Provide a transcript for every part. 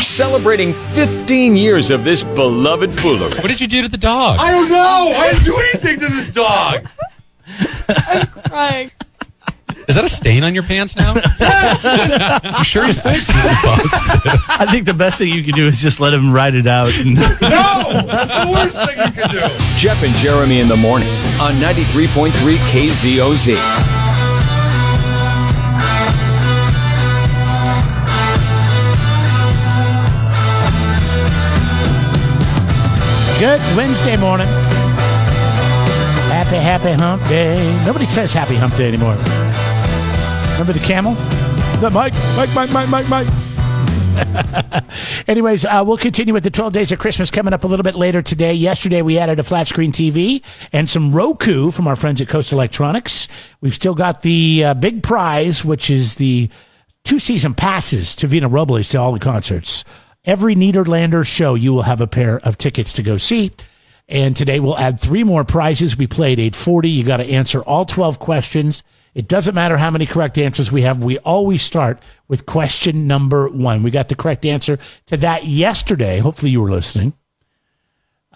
celebrating 15 years of this beloved foolery. What did you do to the dog? I don't know. I didn't do anything to this dog. Right. Is that a stain on your pants now? you sure you're? I think the best thing you can do is just let him ride it out. And No, that's the worst thing you can do. Jeff and Jeremy in the morning on 93.3 KZOZ. Good Wednesday morning. Happy, happy hump day. Nobody says happy hump day anymore. Remember the camel? Is that Mike? Mike, Mike, Mike, Mike, Mike. Anyways, uh, we'll continue with the 12 days of Christmas coming up a little bit later today. Yesterday, we added a flat screen TV and some Roku from our friends at Coast Electronics. We've still got the uh, big prize, which is the two season passes to Vina Robles to all the concerts. Every Nederlander show, you will have a pair of tickets to go see. And today we'll add three more prizes. We played 840. You got to answer all 12 questions. It doesn't matter how many correct answers we have. We always start with question number one. We got the correct answer to that yesterday. Hopefully you were listening.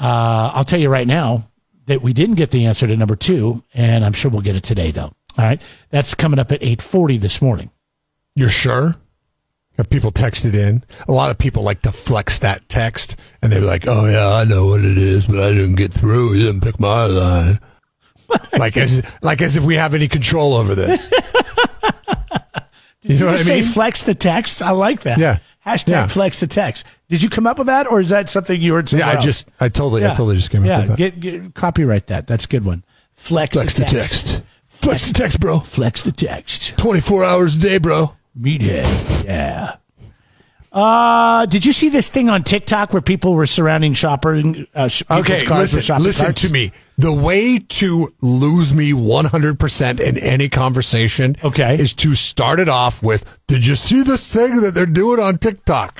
Uh, I'll tell you right now that we didn't get the answer to number two, and I'm sure we'll get it today, though. All right. That's coming up at 840 this morning. You're sure? Have people texted in? A lot of people like to flex that text, and they're like, "Oh yeah, I know what it is, but I didn't get through. You didn't pick my line." like as like as if we have any control over this. you know you what I just say flex the text? I like that. Yeah. Hashtag Yeah. flex the text. Did you come up with that, or is that something you heard? yeah, I else? just, I totally, I totally just came yeah, up with that. Get, get, copyright that. That's a good one. Flex, Flex the the text. text. Flex the text, bro. Flex the text. Twenty four hours a day, bro. Meathead. Yeah. Uh, did you see this thing on TikTok where people were surrounding shopping? Uh, people's Okay, listen, shopping listen carts? to me. The way to lose me 100% in any conversation Okay. is to start it off with, did you see this thing that they're doing on TikTok?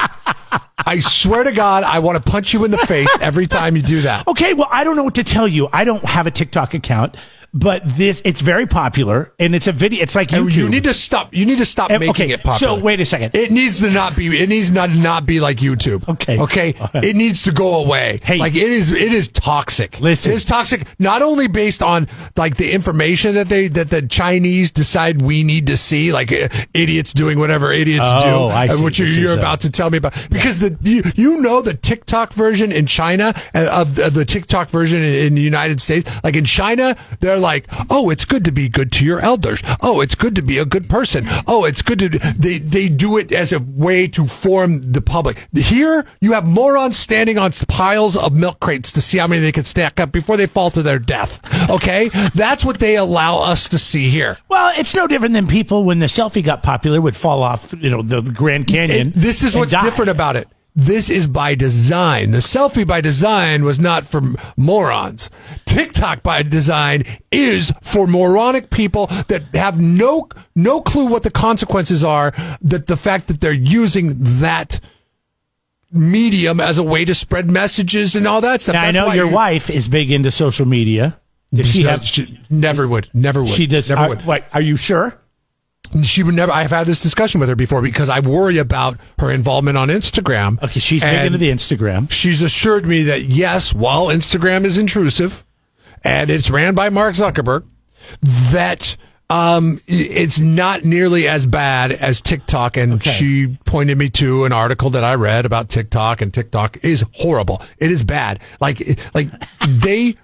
I swear to God, I want to punch you in the face every time you do that. Okay, well, I don't know what to tell you. I don't have a TikTok account, but this it's very popular and it's a video. It's like YouTube. you need to stop. You need to stop Eh, making okay, it popular. so wait a second. It needs to not be. It needs not not be like YouTube. Okay. Okay. It needs to go away. Hey. like it is. It is toxic. Listen. it is toxic. Not only based on like the information that they that the Chinese decide we need to see, like uh, idiots doing whatever idiots Oh, do, I uh, see. which you're, This you're uh, about to tell me about. Because the you, you know the TikTok version in China uh, of the, of the TikTok version in, in the United States. Like in China, they're like, oh, it's good to be good to your elders. Oh, it's good to be a good person. Oh, it's good to they they do it as a way to form the public. Here, you have morons standing on piles of milk crates to see how many they can stack up before they fall to their death. Okay, that's what they allow us to see here. well, it's no different than people when the selfie got popular would fall off, you know, the, Grand Canyon. It- this is what's die. different about it. This is by design. The selfie by design was not for morons. TikTok by design is for moronic people that have no no clue what the consequences are. That the fact that they're using that medium as a way to spread messages and all that stuff. Now, I know your you- wife is big into social media. Does she have? she never would, never would. She does. never Are, would. wait, are you sure? She would never. I've had this discussion with her before because I worry about her involvement on Instagram. Okay, she's big into the Instagram. she's assured me that yes, while Instagram is intrusive and it's ran by Mark Zuckerberg, that um, it's not nearly as bad as TikTok. And Okay. she pointed me to an article that I read about TikTok, and TikTok is horrible. It is bad. Like, like they.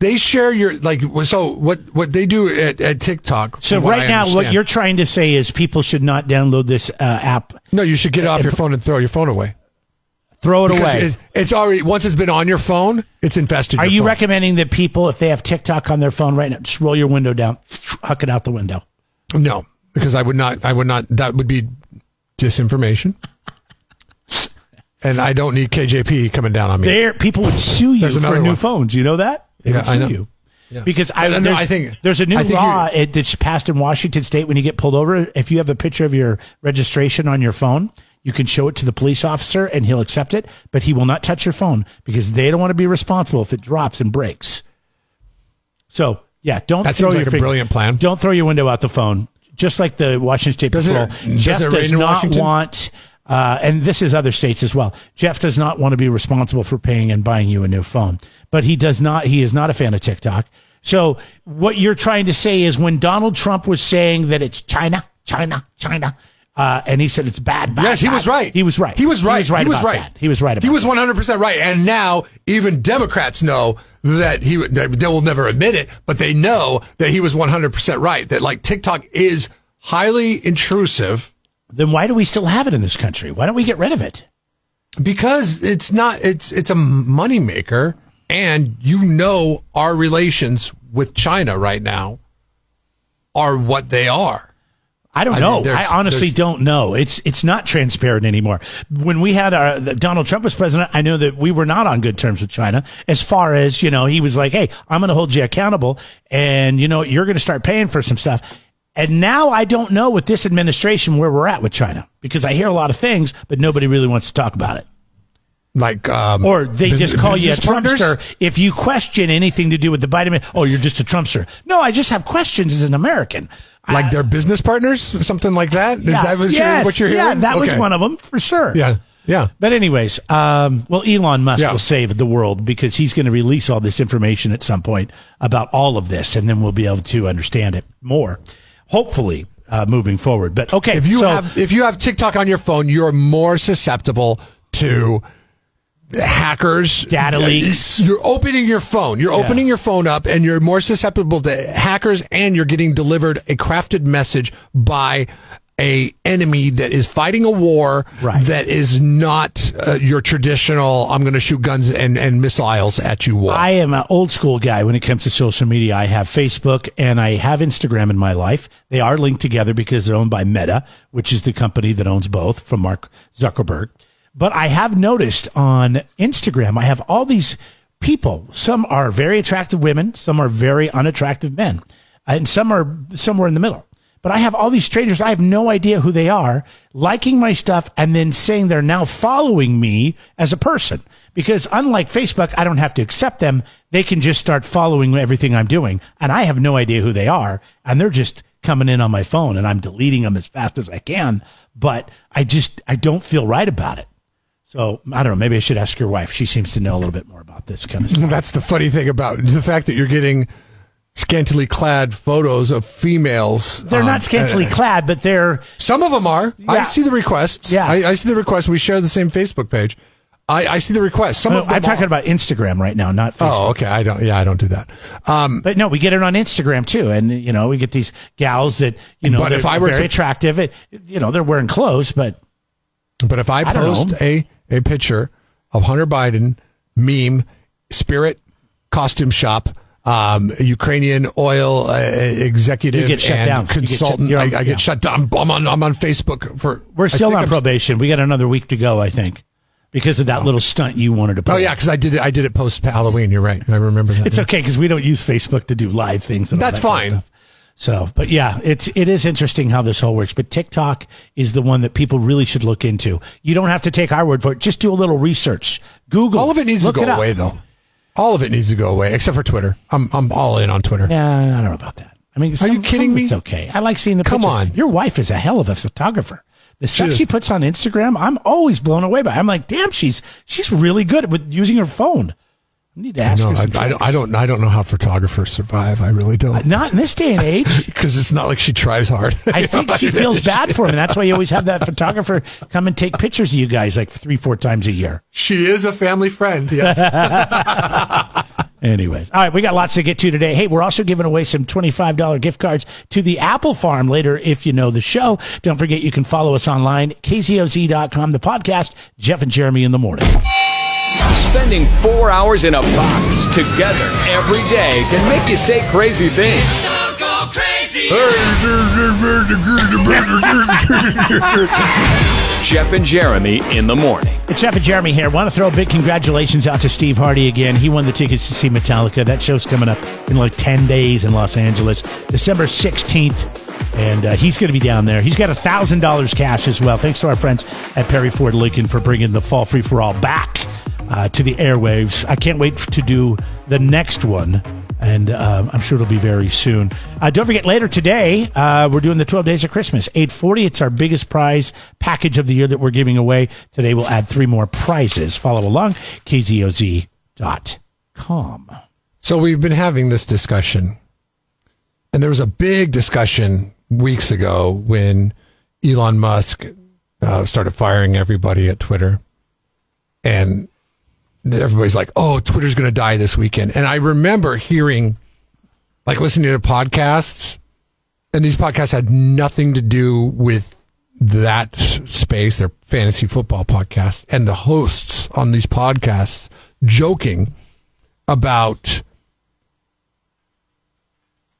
They share your like so what what they do at, at TikTok. So right now, what you're trying to say is people should not download this uh, app. no, you should get off your phone and throw your phone away. Throw it Because away. it- it's already once it's been on your phone, it's infested. Are your you phone. recommending that people, if they have TikTok on their phone right now, just roll your window down, huck it out the window? No, because I would not. I would not. That would be disinformation, and I don't need KJP coming down on me. There, people would sue you There's for another new one. phones. You know that? They Yeah, would I sue know. you. Because I, No, there's, I think- there's a new law it, that's passed in Washington State. When you get pulled over, if you have a picture of your registration on your phone, you can show it to the police officer and he'll accept it, but he will not touch your phone because they don't want to be responsible if it drops and breaks. So yeah, don't That throw seems your like a brilliant plan. Don't throw your window out the phone. Just like the Washington State Does it- Patrol. does Jeff it does not Washington? want Uh, and this is other states as well. Jeff does not want to be responsible for paying and buying you a new phone, but he does not. He is not a fan of TikTok. So what you're trying to say is when Donald Trump was saying that it's China, China, China, uh, and he said it's bad, bad. Yes, he bad. was right. He was right. He was right. He was right. He was about right. that. He was right. About He was one hundred percent right. And now even Democrats know that he. They will never admit it, but they know that he was one hundred percent right. That like TikTok is highly intrusive Then why do we still have it in this country? Why don't we get rid of it? because it's not. It's it's a moneymaker, and you know our relations with China right now are what they are. I don't I know. mean, I honestly don't know. It's it's not transparent anymore. When we had our Donald Trump was president, I know that we were not on good terms with China. As far as you know, he was like, "Hey, I'm going to hold you accountable, and you know, you're going to start paying for some stuff." And now I don't know with this administration where we're at with China because I hear a lot of things, but nobody really wants to talk about it. Like, um, Or they bus- just call you a business partners? Trumpster if you question anything to do with the Biden. Oh, you're just a Trumpster. No, I just have questions as an American. like their business partners, something like that. Is that what, you're, what you're hearing? Yeah, that was one of them for sure. Yeah, yeah. But anyways, um, well, Elon Musk Yeah. will save the world because he's going to release all this information at some point about all of this, and then we'll be able to understand it more. Hopefully, uh, moving forward. But okay, If you so have if you have TikTok on your phone, you're more susceptible to hackers, Data leaks. You're opening your phone. You're opening your phone up, and you're more susceptible to hackers. And you're getting delivered a crafted message by a enemy that is fighting a war Right. that is not uh, your traditional. I'm going to shoot guns and, and missiles at you. War. I am an old school guy when it comes to social media. I have Facebook and I have Instagram in my life. They are linked together because they're owned by Meta, which is the company that owns both from Mark Zuckerberg. But I have noticed on Instagram, I have all these people. Some are very attractive women, some are very unattractive men, and some are somewhere in the middle. But I have all these strangers. I have no idea who they are liking my stuff and then saying they're now following me as a person. Because unlike Facebook, I don't have to accept them. They can just start following everything I'm doing. And I have no idea who they are. And they're just coming in on my phone and I'm deleting them as fast as I can. But I just, I don't feel right about it. So I don't know. Maybe I should ask your wife. She seems to know a little bit more about this kind of stuff. That's the funny thing about the fact that you're getting scantily clad photos of females. They're um, not scantily uh, clad, but they're Some of them are. I see the requests. Yeah. I, I see the requests. We share the same Facebook page. I, I see the requests. Some of I'm talking are. about Instagram right now, not Facebook. Oh, okay. I don't. Yeah, I don't do that. Um, But no, we get it on Instagram too, and you know we get these gals that you know But they're if I were very to- attractive. It, you know they're wearing clothes, but but if I I post a a picture of Hunter Biden meme, Spirit costume shop. Um, Ukrainian oil uh, executive You get shut and down. You get shut- consultant. I, I, get yeah. shut down. I'm on. I'm on Facebook for. we're still on I'm- probation. We got another week to go, I think, because of that little stunt you wanted to. Pull. Oh yeah, because I did it. I did it post Halloween. You're right. I remember that. it's okay because we don't use Facebook to do live things. And all That's that kind of fine. stuff. So, but yeah, it's it is interesting how this all works. But TikTok is the one that people really should look into. You don't have to take our word for it. Just do a little research. Google. All of it needs to go away, though. All of it needs to go away, except for Twitter. I'm I'm all in on Twitter. Yeah, I don't know about that. I mean, Are you kidding me? It's okay. I like seeing the Come pictures. on. Your wife is a hell of a photographer. The stuff is. she puts on Instagram, I'm always blown away by. I'm like, damn, she's she's really good with using her phone. I need to ask No, her. I, Some I, don't. I don't. I don't know how photographers survive. I really don't. Not in this day and age. Because it's not like she tries hard. I think she feels bad for him. and That's why you always have that photographer come and take pictures of you guys like three, four times a year. She is a family friend. Yes. Anyways, all right, we got lots to get to today. Hey, we're also giving away some $25 gift cards to the Apple Farm later if you know the show. Don't forget you can follow us online, kzoz.com, the podcast, Jeff and Jeremy in the morning. Spending four hours in a box together every day can make you say crazy things. Jeff and Jeremy in the morning. It's Jeff and Jeremy here. Want to throw a big congratulations out to Steve Hardy again. He won the tickets to see Metallica. That show's coming up in like 10 days in Los Angeles, December 16th. And uh, he's going to be down there. He's got $1,000 cash as well. Thanks to our friends at Perry Ford Lincoln for bringing the Fall Free for All back uh, to the airwaves. I can't wait to do the next one and um, I'm sure it'll be very soon. Uh, don't forget, later today, uh, we're doing the 12 Days of Christmas. 840, it's our biggest prize package of the year that we're giving away. Today, we'll add three more prizes. Follow along, kzoz.com. So we've been having this discussion, and there was a big discussion weeks ago when Elon Musk uh, started firing everybody at Twitter, and everybody's like, "Oh, Twitter's going to die this weekend." And I remember hearing, like, listening to podcasts, and these podcasts had nothing to do with that space. They're fantasy football podcasts, and the hosts on these podcasts joking about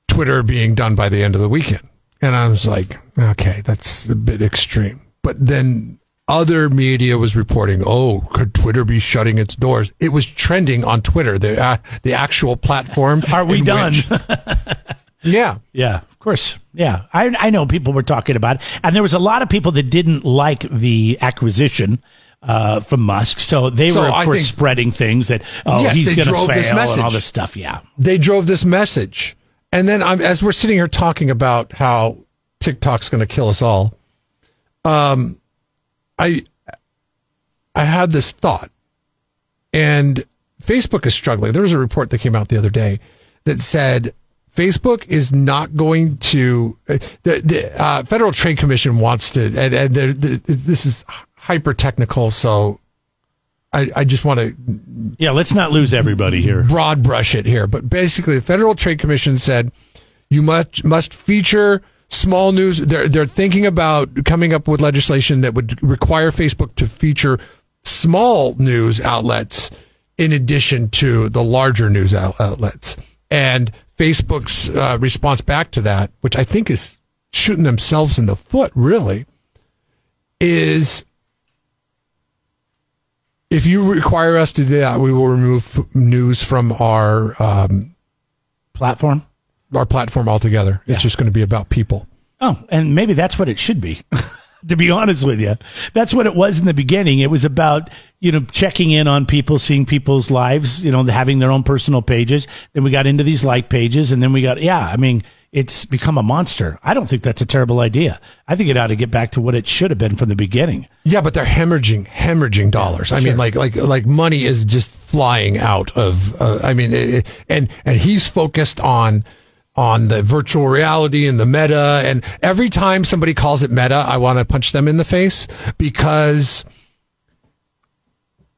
Twitter being done by the end of the weekend. And I was like, okay, that's a bit extreme. But then other media was reporting, oh, could Twitter be shutting its doors? It was trending on Twitter, the uh, the actual platform. Are we done? which- yeah. Yeah, of course. Yeah, I I know people were talking about it, and there was a lot of people that didn't like the acquisition uh, from Musk, so they So were of I course think- spreading things that oh Yes, he's going to fail this and all this stuff. Yeah, They drove this message. And then I'm, as we're sitting here talking about how TikTok's going to kill us all, um, I I had this thought, and Facebook is struggling. There was a report that came out the other day that said Facebook is not going to. uh, The the uh, Federal Trade Commission wants to, and, and they're- they're- this is hyper technical, so I, I just want to yeah. Let's not lose everybody here. broad brush it here, but basically, the Federal Trade Commission said you must must feature small news. They're they're thinking about coming up with legislation that would require Facebook to feature small news outlets in addition to the larger news out- outlets. And Facebook's uh, response back to that, which I think is shooting themselves in the foot, really, is if you require us to do that, we will remove f- news from our um, Platform. Our platform altogether. It's just going to be about people. Oh, and maybe that's what it should be. to be honest with you, that's what it was in the beginning. It was about you know checking in on people, seeing people's lives, you know, having their own personal pages. Then we got into these like pages, and then we got yeah. I mean, it's become a monster. I don't think that's a terrible idea. I think it ought to get back to what it should have been from the beginning. Yeah, but they're hemorrhaging, hemorrhaging dollars. I mean, like, like, like money is just flying out of. Uh, I mean, it- and and he's focused on on the virtual reality and the meta. And every time somebody calls it meta, I want to punch them in the face because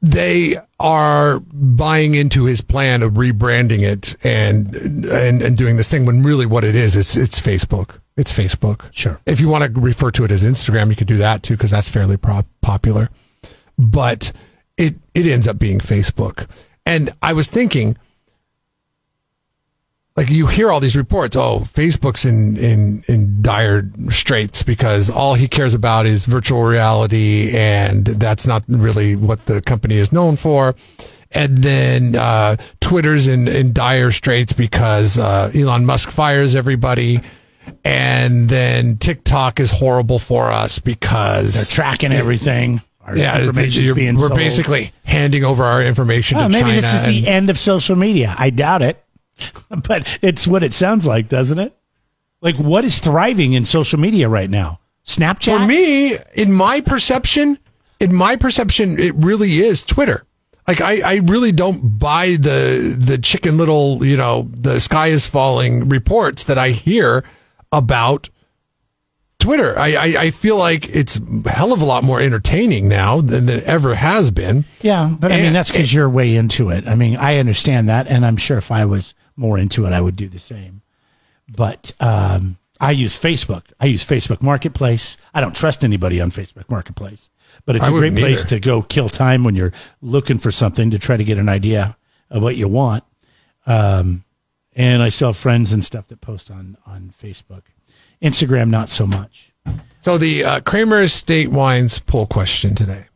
they are buying into his plan of rebranding it and and and doing this thing when really what it is it's it's Facebook. It's Facebook. Sure. If you want to refer to it as Instagram, you could do that too because that's fairly popular. But it it ends up being Facebook. And I was thinking like you hear all these reports, oh, Facebook's in, in, in dire straits because all he cares about is virtual reality and that's not really what the company is known for. And then, uh, Twitter's in, in dire straits because, uh, Elon Musk fires everybody. And then TikTok is horrible for us because They're tracking everything. Our yeah, we're sold. basically handing over our information Oh, to maybe China. this is the end of social media. I doubt it, but it's what it sounds like, doesn't it? Like, what is thriving in social media right now? Snapchat. For me, in my perception, in my perception, it really is Twitter. Like I, I really don't buy the the chicken little, you know, the sky is falling reports that I hear about Twitter. I, I, I feel like it's a hell of a lot more entertaining now than it ever has been. Yeah, but I mean that's because you're way into it. I mean, I understand that, and I'm sure if I was more into it, I would do the same. But um, I use Facebook. I use Facebook Marketplace. I don't trust anybody on Facebook Marketplace, but it's I a great place either. to go kill time when you're looking for something to try to get an idea of what you want. Um, and I still have friends and stuff that post on on Facebook. Instagram, not so much. So the uh, Kramer Estate Wines poll question today.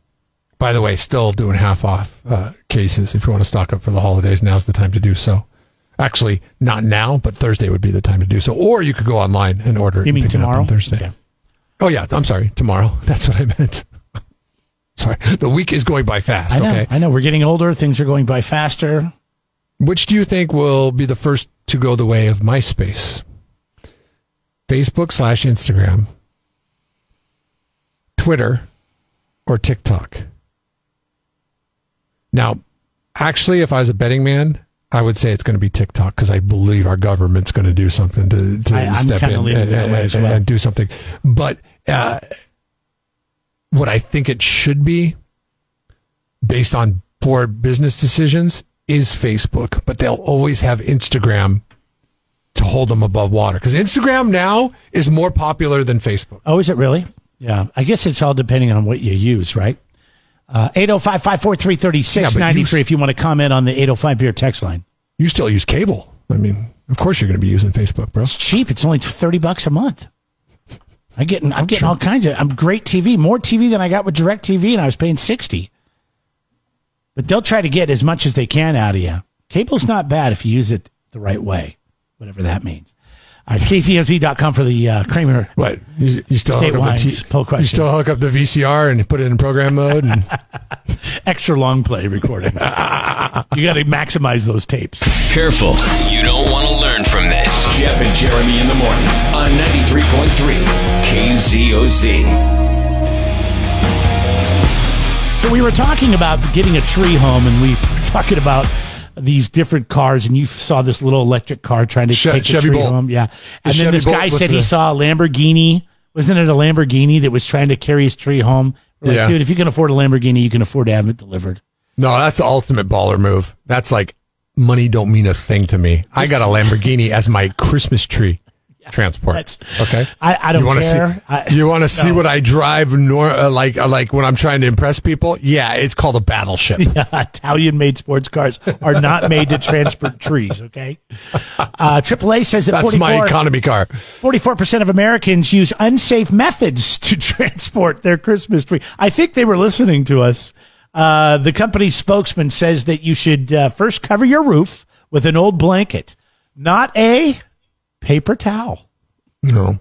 By the way, still doing half off uh, cases. If you want to stock up for the holidays, now's the time to do so. Actually, not now, but Thursday would be the time to do so. Or you could go online and order. You and mean pick it up tomorrow? on Thursday? Okay. Oh yeah, I'm sorry. Tomorrow. That's what I meant. sorry, the week is going by fast. I know. Okay, I know. We're getting older. Things are going by faster. which do you think will be the first to go the way of MySpace, Facebook slash Instagram, Twitter, or TikTok. Now, actually, if I was a betting man, I would say it's going to be TikTok because I believe our government's going to do something to, to I- step in and, and- well. and do something. But uh, what I think it should be, based on for business decisions, is Facebook. But they'll always have Instagram to hold them above water because Instagram now is more popular than Facebook. Oh, is it really? Yeah. I guess it's all depending on what you use, right? Uh, 805 543 Yeah, you- if you want to comment on the 805 beer text line. You still use cable. I mean, of course you're going to be using Facebook, bro. It's cheap. It's only 30 bucks a month. I'm I'm getting all kinds of, I'm great TV, more TV than I got with direct TV and I was paying 60. But they'll try to get as much as they can out of you. Cable's not bad if you use it the right way, whatever that means. Uh, KZOZ.com for the uh, Kramer. What you, you still State hook up the wines, poll question. you still hook up the VCR and put it in program mode and extra long play recording. you got to maximize those tapes. Careful. You don't want to learn from this. Jeff and Jeremy in the morning on 93.3 KZOZ. So we were talking about getting a tree home, and we were talking about these different cars, and you saw this little electric car trying to Che- take the Chevy tree Bolt. home. Yeah, The and then Chevy this Bolt guy with said he the- saw a Lamborghini. Wasn't it a Lamborghini that was trying to carry his tree home? We're like, Yeah. dude, if you can afford a Lamborghini, you can afford to have it delivered. no, that's the ultimate baller move. That's like money don't mean a thing to me. I got a Lamborghini as my Christmas tree transport. That's- okay. I- I don't you wanna care. See, I- you want to see what I drive? Nor uh, like uh, like when I'm trying to impress people. Yeah, it's called a battleship. Italian made sports cars are not made to transport trees, okay? Uh, AAA says that That's 44, my economy car. 44% of Americans use unsafe methods to transport their Christmas tree. I think they were listening to us. Uh, the company's spokesman says that you should uh, first cover your roof with an old blanket, not a paper towel. No.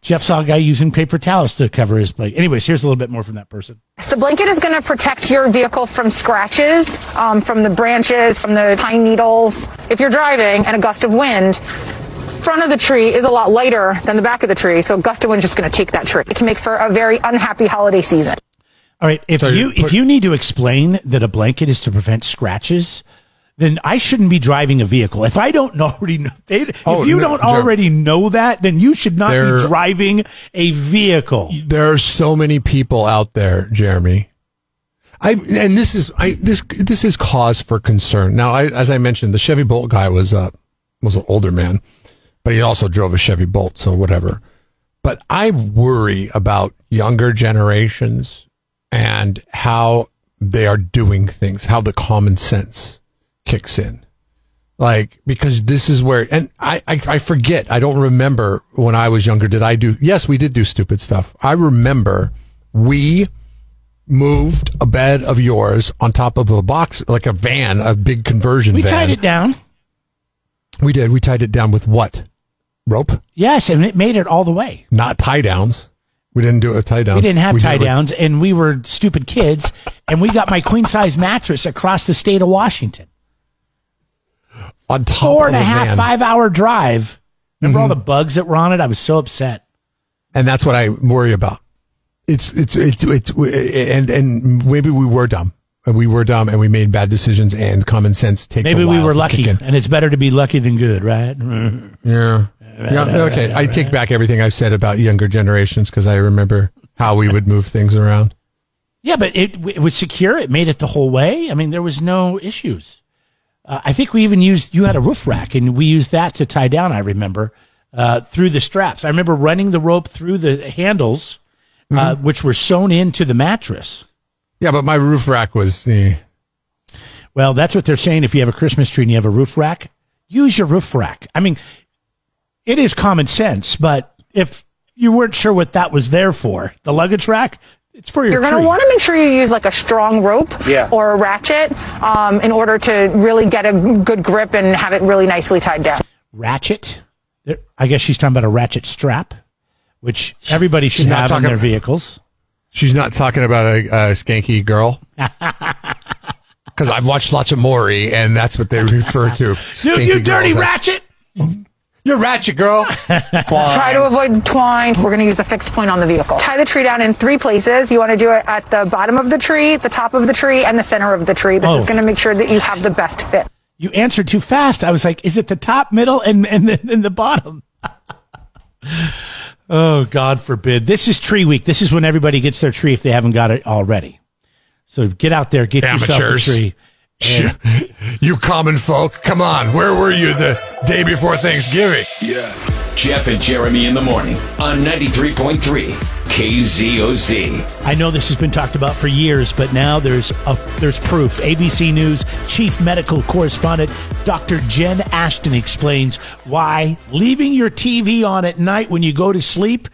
Jeff saw a guy using paper towels to cover his plate. Anyways, here's a little bit more from that person. The blanket is going to protect your vehicle from scratches, um, from the branches, from the pine needles. If you're driving and a gust of wind, front of the tree is a lot lighter than the back of the tree, so a gust of wind is just going to take that tree. It can make for a very unhappy holiday season. All right. If So you you put- if you need to explain that a blanket is to prevent scratches, then I shouldn't be driving a vehicle. If I don't already know, they, Oh, if you no, don't already know that, then you should not There- be driving a vehicle. there are so many people out there, Jeremy. I and this is I this this is cause for concern. Now, I, as I mentioned, the Chevy Bolt guy was uh was an older man, but he also drove a Chevy Bolt, so whatever. But I worry about younger generations and how they are doing things, how the common sense kicks in. Like, because this is where, and I, I, I forget, I don't remember when I was younger, did I do, yes, we did do stupid stuff. I remember we moved a bed of yours on top of a box, like a van, a big conversion We van. tied it down. We did. We tied it down with what? Rope? Yes, and it made it all the way. Not tie downs. We didn't do it with tie downs. We didn't have did it tie with- downs, and we were stupid kids, and we got my queen size mattress across the state of Washington. On top Four and a half, five hour drive. Remember Mm-hmm. all the bugs that were on it? I was so upset. and that's what I worry about. It's it's it's it's and and maybe we were dumb. We were dumb and we made bad decisions. And common sense takes. Maybe we were lucky, and it's better to be lucky than good, right? Yeah. Yeah. Okay. I take back everything I've said about younger generations because I remember how we would move things around. Yeah, but it, it was secure. It made it the whole way. I mean, there was no issues. Uh, I think we even used, you had a roof rack, and we used that to tie down, I remember, uh, through the straps. I remember running the rope through the handles, uh, which were sewn into the mattress. Yeah, but my roof rack was. the. Well, that's what they're saying. If you have a Christmas tree and you have a roof rack, use your roof rack. I mean, it is common sense, but if you weren't sure what that was there for, the luggage rack, it's for your You're going to want to make sure you use like a strong rope or a ratchet um, in order to really get a good grip and have it really nicely tied down. ratchet. I guess she's talking about a ratchet strap, which everybody should She's have in talking their about- vehicles. She's not talking about a, a skanky girl. Because I've watched lots of Maury, and that's what they refer to. Dude, you dirty ratchet! You're ratchet, girl. Try to avoid twine. We're going to use a fixed point on the vehicle. Tie the tree down in three places. You want to do it at the bottom of the tree, the top of the tree, and the center of the tree. This Oh. is going to make sure that you have the best fit. You answered too fast. I was like, is it the top, middle, and and the, and the bottom? oh, God forbid. This is tree week. This is when everybody gets their tree if they haven't got it already. So get out there, get yourself a tree. you common folk, come on. Where were you the day before Thanksgiving? Yeah. Jeff and Jeremy in the morning on 93.3 KZOZ. I know this has been talked about for years, but now there's a, there's proof. ABC News chief medical correspondent Dr. Jen Ashton explains why leaving your TV on at night when you go to sleep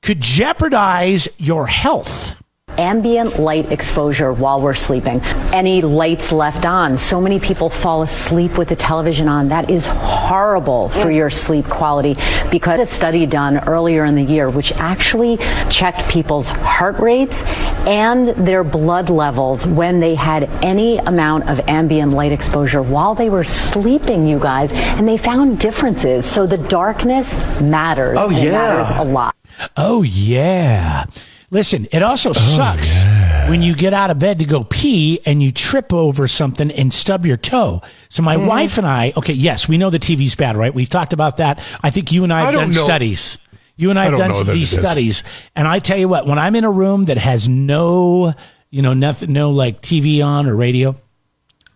could jeopardize your health. Ambient light exposure while we're sleeping. Any lights left on. So many people fall asleep with the television on. That is horrible for your sleep quality because a study done earlier in the year which actually checked people's heart rates and their blood levels when they had any amount of ambient light exposure while they were sleeping, you guys, and they found differences. So the darkness matters. Oh, and It yeah. matters a lot. Oh yeah. Listen, it also sucks when you get out of bed to go pee and you trip over something and stub your toe. So my wife and I, okay, yes, we know the TV's bad, right? We've talked about that. I think you and I have I done know. studies. You and I have done these studies, and I tell you what, when I'm in a room that has no, you know, nothing, no like TV on or radio,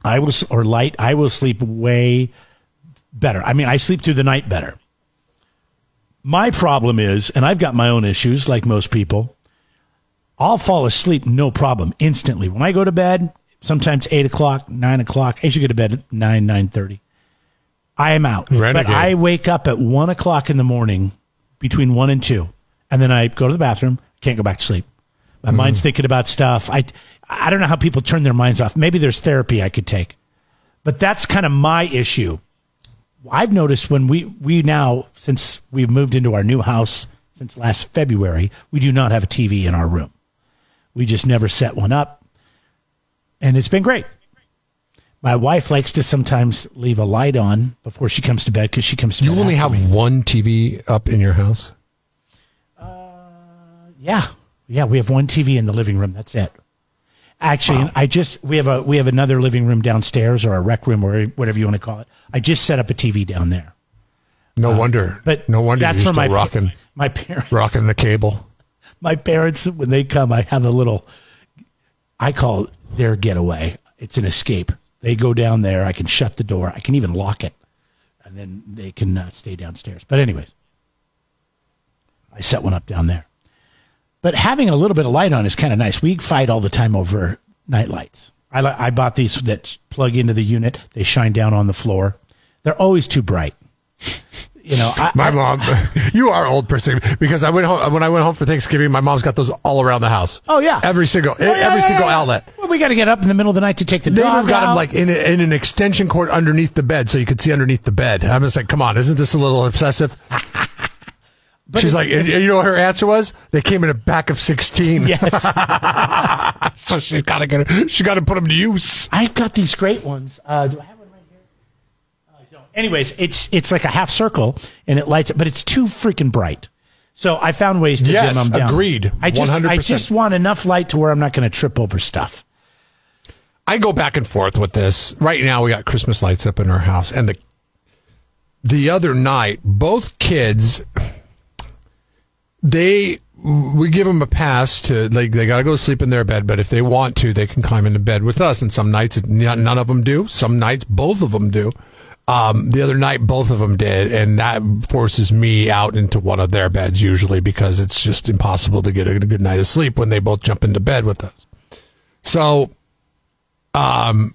I will or light, I will sleep way better. I mean, I sleep through the night better. My problem is, and I've got my own issues like most people, I'll fall asleep no problem instantly. When I go to bed, sometimes eight o'clock, nine o'clock, I should go to bed at nine, nine thirty. I am out. Renegade. But I wake up at one o'clock in the morning, between one and two, and then I go to the bathroom, can't go back to sleep. My mm-hmm. mind's thinking about stuff. I I don't know how people turn their minds off. Maybe there's therapy I could take. But that's kind of my issue. I've noticed when we we now since we've moved into our new house since last February, we do not have a TV in our room. We just never set one up. And it's been great. My wife likes to sometimes leave a light on before she comes to bed because she comes to You bed. only have me. one TV up in your house? Uh, Yeah. Yeah, we have one TV in the living room. That's it. Actually, I just we have a we have another living room downstairs or a rec room or whatever you want to call it. I just set up a TV down there. No wonder. Uh, But no wonder that's you're still my rocking, my parents. rocking the cable. My parents when they come i have a little i call it their getaway. It's an escape. They go down there. I can shut the door. I can even lock it. And then they can uh, stay downstairs. But anyways i set one up down there. But having a little bit of light on is kind of nice. We fight all the time over night lights. I, I bought these that plug into the unit. They shine down on the floor. They're always too bright you know I, My I- mom, you are old person because I went home when I went home for Thanksgiving. My mom's got those all around the house. Oh yeah, every single Oh, yeah, every yeah, single yeah. outlet. Well, we got to get up in the middle of the night to take the They dog even got out. them like in, a, in an extension cord underneath the bed, so you could see underneath the bed. I'm just like, come on, isn't this a little obsessive? She's it- like, you know what her answer was? They came in a pack of sixteen. yes, so she's got to get, her, she got to put them to use. I've got these great ones. Uh, do I have one right here? Uh, I don't. Anyways, it's it's like a half circle and it lights up, but it's too freaking bright. So I found ways to Yes, dim them down. agreed. I just I 100%. just want enough light to where I'm not going to trip over stuff. I go back and forth with this. Right now, we got Christmas lights up in our house, and the the other night, both kids, they we give them a pass to like they got to go sleep in their bed, but if they want to, they can climb into bed with us. And some nights, none of them do. Some nights, both of them do. Um, the other night, both of them did, and that forces me out into one of their beds usually because it's just impossible to get a good night of sleep when they both jump into bed with us. So, um,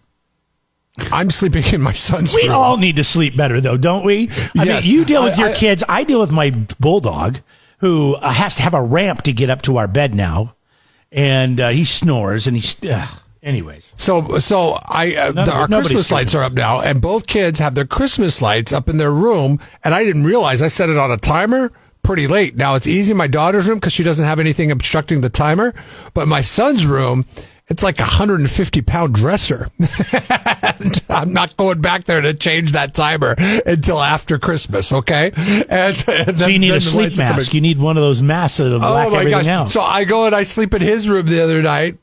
I'm sleeping in my son's We room. all need to sleep better, though, don't we? I Yes. mean, you deal with I- your I- kids. I deal with my bulldog, who uh, has to have a ramp to get up to our bed now, and uh, he snores. And he's uh, anyways. So, so I uh, None the, our Christmas lights are up now, and both kids have their Christmas lights up in their room, and I didn't realize I set it on a timer pretty late. Now it's easy in my daughter's room because she doesn't have anything obstructing the timer, but my son's room, it's like a 150 pound dresser. And I'm not going back there to change that timer until after Christmas. Okay. And, and So you need a sleep lights are coming. mask. You need one of those masks that'll black everything out. Oh So I go and I sleep in his room the other night,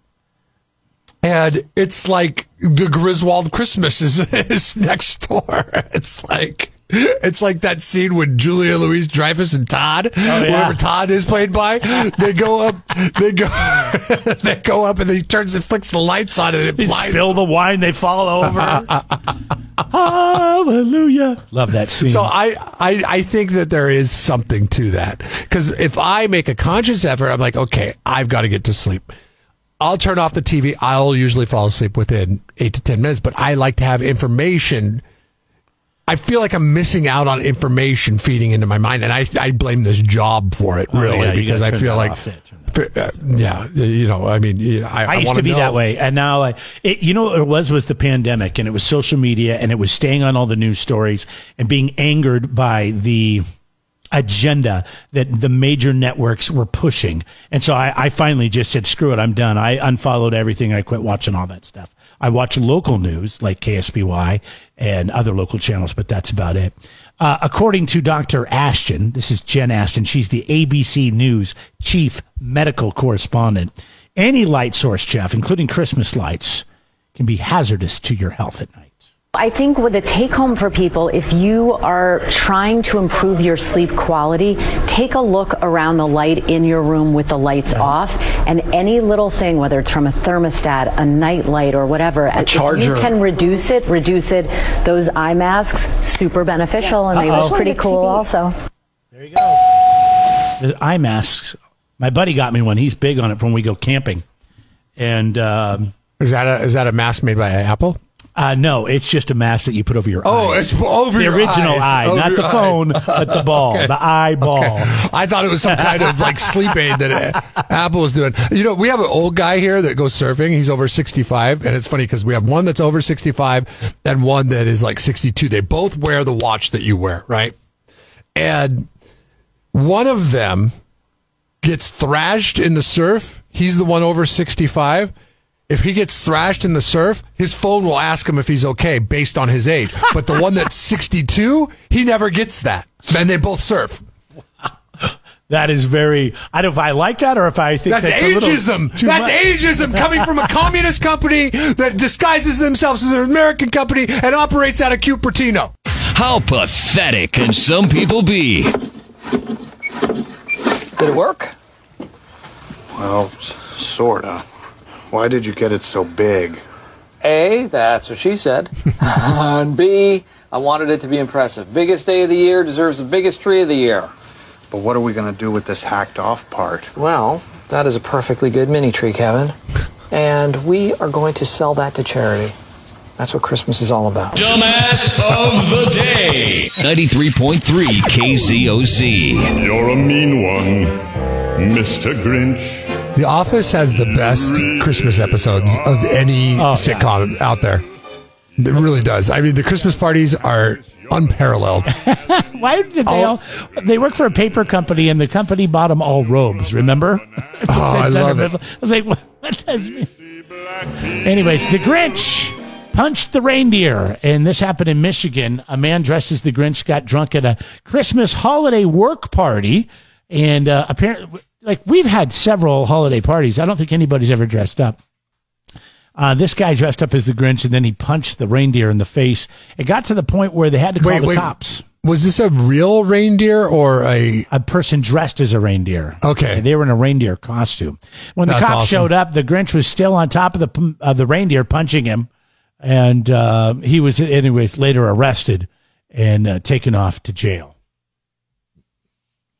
and it's like the Griswold Christmas is, is next door. It's like. It's like that scene with Julia Louise Dreyfus and Todd, Oh, yeah. whoever Todd is played by. They go up, they go, they go up, and he turns and flicks the lights on, and it They blinds. spill the wine, they fall over. Hallelujah. Love that scene. So I, I, I think that there is something to that because if I make a conscious effort, I'm like, okay, I've got to get to sleep. I'll turn off the TV. I'll usually fall asleep within eight to ten minutes, but I like to have information. I feel like I'm missing out on information feeding into my mind, and I, I blame this job for it Oh, really yeah, because I feel like. Yeah, uh, yeah, you know, I mean, you know, I, I used to be know. that way, and now I, it, you know what it was was the pandemic, and it was social media, and it was staying on all the news stories and being angered by the agenda that the major networks were pushing. And so I, I finally just said, screw it, I'm done. I unfollowed everything. I quit watching all that stuff. I watch local news like KSBY and other local channels, but that's about it. Uh, according to Dr. Ashton, this is Jen Ashton. She's the ABC News chief medical correspondent. Any light source, Jeff, including Christmas lights, can be hazardous to your health at night. I think with a take home for people, if you are trying to improve your sleep quality, take a look around the light in your room with the lights off and any little thing, whether it's from a thermostat, a night light or whatever, a charger. you can reduce it, reduce it. Those eye masks, super beneficial and they Uh-oh. look pretty cool also. There you go. The eye masks. My buddy got me one. He's big on it from when we go camping. And um, Is that a is that a mask made by Apple? Uh, no, it's just a mask that you put over your Oh, eyes. it's over the your original eyes. eye, Over not your the eye. phone, but the ball, Okay. the eyeball. Okay. I thought it was some kind of like sleep aid that uh, Apple was doing. You know, we have an old guy here that goes surfing. He's over 65. And it's funny because we have one that's over 65 and one that is like 62. They both wear the watch that you wear, right? And one of them gets thrashed in the surf. He's the one over 65. If he gets thrashed in the surf, his phone will ask him if he's okay based on his age. But the one that's 62, he never gets that. And they both surf. That is very. I don't know if I like that or if I think That's, that's, a ageism. too That's much. ageism coming from a communist company that disguises themselves as an American company and operates out of Cupertino. How pathetic can some people be? Did it work? Well, s- sorta. Why did you get it so big? A, that's what she said. and B, I wanted it to be impressive. Biggest day of the year deserves the biggest tree of the year. But what are we gonna do with this hacked off part? Well, that is a perfectly good mini tree, Kevin. And we are going to sell that to charity. That's what Christmas is all about. Dumbass of the day. 93.3 KZOZ. You're a mean one, Mr. Grinch. The Office has the best Christmas episodes of any sitcom out there. It really does. I mean, the Christmas parties are unparalleled. Why did they all? They work for a paper company, and the company bought them all robes. Remember? Oh, I love it. I was like, what, what does mean? Anyways, the Grinch punched the reindeer, and this happened in Michigan. A man dressed as the Grinch got drunk at a Christmas holiday work party, and uh, apparently, like we've had several holiday parties. I don't think anybody's ever dressed up. Uh, this guy dressed up as the Grinch, and then he punched the reindeer in the face. It got to the point where they had to call Wait, the wait. cops. Was this a real reindeer or a a person dressed as a reindeer. Okay. they were in a reindeer costume. When the That's cops awesome. showed up, the Grinch was still on top of the of the reindeer, punching him, and uh, he was, anyways, later arrested and uh, taken off to jail.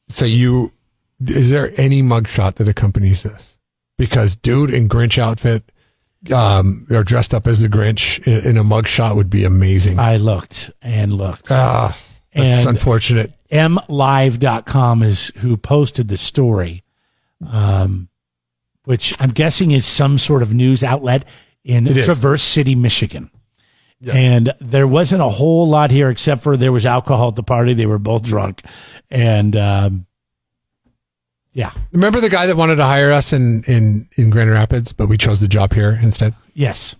So you, is there any mugshot that accompanies this? Because dude in Grinch outfit, um, or dressed up as the Grinch in, in a mugshot would be amazing. I looked and looked. Ah, that's And- unfortunate. mlive.com is who posted the story, um, which I'm guessing is some sort of news outlet in It is. Traverse City, Michigan. And there wasn't a whole lot here except for there was alcohol at the party. They were both drunk. And um, Yeah. Remember the guy that wanted to hire us in in in Grand Rapids, but we chose the job here instead. Yes.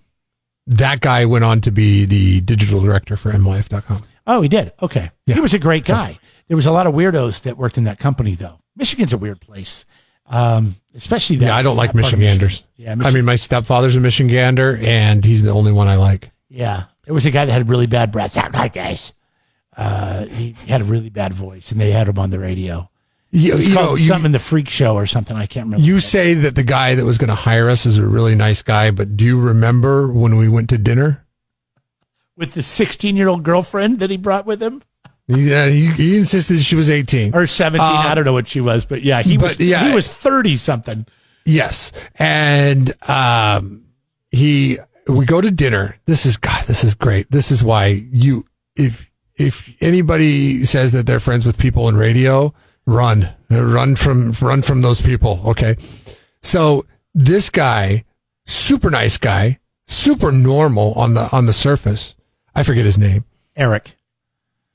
That guy went on to be the digital director for MLive.com. Oh, he did. Okay. Yeah. He was a great guy. There was a lot of weirdos that worked in that company, though. Michigan's a weird place, um, especially that. Yeah, I don't like that part of Michiganders. Michigan. Yeah, I mean, my stepfather's a Michigander, and he's the only one I like. yeah. There was a guy that had really bad breath. Sound like this. Uh, he had a really bad voice, and they had him on the radio. You, It was you called know, something in the freak show or something. I can't remember. you say that the guy that was going to hire us is a really nice guy, but do you remember when we went to dinner? with the 16 year old girlfriend that he brought with him Yeah, he, he insisted she was 18. or 17 Uh, i don't know what she was but yeah he was yeah. he was 30 something Yes. And um he we go to dinner. This is God, this is great. This is why you if if anybody says that they're friends with people in radio, run. Run from run from those people, okay? So this guy, super nice guy, super normal on the on the surface. I forget his name. eric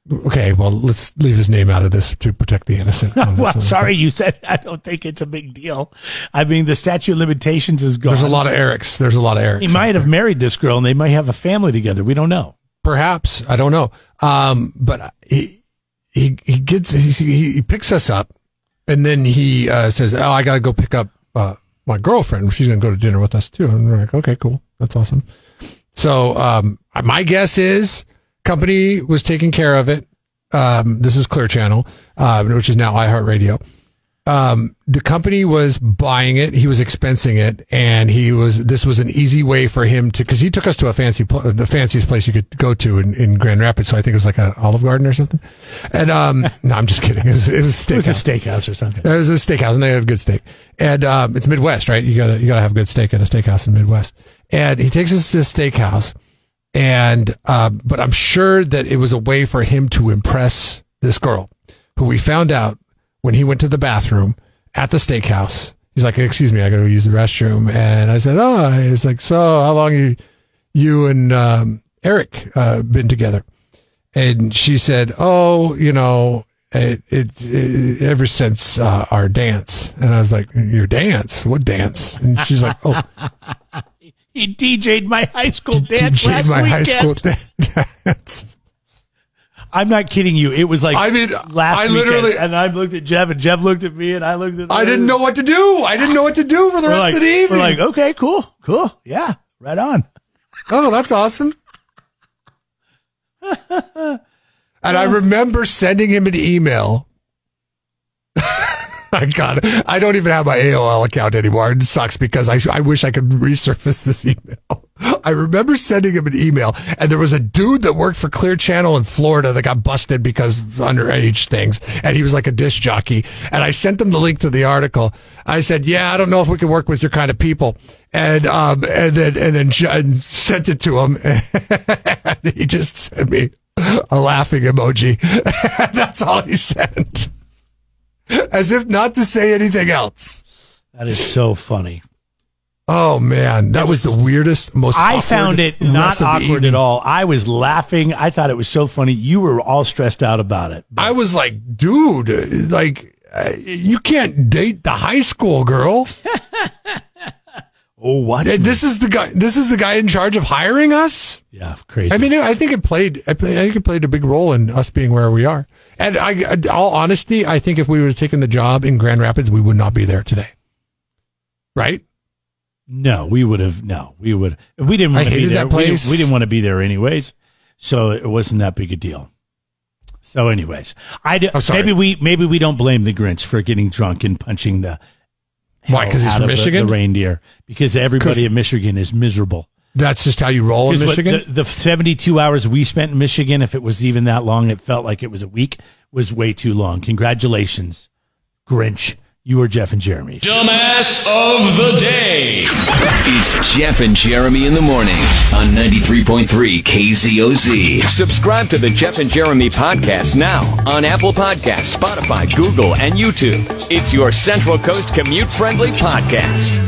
Okay, well, let's leave his name out of this to protect the innocent. well, sorry you said i don't think it's a big deal i mean the statute of limitations is gone There's a lot of Erics. There's a lot of Erics. he might have married this girl and they might have a family together we don't know perhaps I don't know. Um, but he he he gets he, he picks us up, and then he uh, says, "Oh, I got to go pick up uh, my girlfriend. She's going to go to dinner with us too." And we're like, "Okay, cool, that's awesome." So um, my guess is company was taking care of it. Um, this is Clear Channel, uh, which is now iHeartRadio. Um, the company was buying it. He was expensing it, and he was. This was an easy way for him to, because he took us to a fancy, pl- the fanciest place you could go to in, in Grand Rapids. So I think it was like an Olive Garden or something. And um, no, I'm just kidding. It was, it was a it was a steakhouse. steakhouse or something It was a steakhouse, and they had good steak. And um, it's Midwest, right? You gotta you gotta have good steak at a steakhouse in Midwest. And he takes us to this steakhouse, and um, but I'm sure that it was a way for him to impress this girl, who we found out when he went to the bathroom at the steakhouse. He's like, "Excuse me, I got to use the restroom." And I said, "Oh," he's like, "So how long you you and um, Eric uh, been together?" And she said, "Oh, you know." It, it, it ever since uh, our dance, and I was like, "Your dance? What dance?" And she's like, "Oh, he dj'd my high school dance DJ last my weekend. high school dance." I'm not kidding you it was like I mean, last I weekend, literally- and i looked at jeff and jeff looked at me and i looked at I didn't know what to do. I didn't know what to do for the we're rest like, of the evening. we're like okay cool cool yeah right on oh, that's awesome. and I remember sending him an email. I got. I don't even have my AOL account anymore. It sucks because I, I wish I could resurface this email. I remember sending him an email, and there was a dude that worked for Clear Channel in Florida that got busted because underage things, and he was like a disc jockey. And I sent him the link to the article. I said, "Yeah, I don't know if we can work with your kind of people," and um, and then and then and sent it to him. he just sent me a laughing emoji. That's all he sent, as if not to say anything else. that is so funny Oh man, that was the weirdest, most. I found it not awkward at all. I was laughing. I thought it was so funny. You were all stressed out about it. I was like, dude, like you can't date the high school girl. Oh, what? This is the guy. This is the guy in charge of hiring us. Yeah, crazy. I mean, I think it played. I play- I think it played a big role in us being where we are. And I, all honesty, I think if we would have taken the job in Grand Rapids, we would not be there today. Right? no, we would have. No, we would. We didn't want to be there. that We, place. we didn't want to be there anyways, so it wasn't that big a deal. So, anyways, I d- oh, sorry. maybe we maybe we don't blame the Grinch for getting drunk and punching the Why? Because he's from of the- Michigan. the, reindeer because everybody in Michigan is miserable. That's just how you roll in 'Cause what- Michigan. the, the 72 hours we spent in Michigan, if it was even that long, it felt like it was a week, was way too long. Congratulations, Grinch. You were Jeff and Jeremy. Dumbass of the day. It's Jeff and Jeremy in the morning on 93.3 KZOZ. Subscribe to the Jeff and Jeremy podcast now on Apple Podcasts, Spotify, Google, and YouTube. It's your Central Coast commute friendly podcast.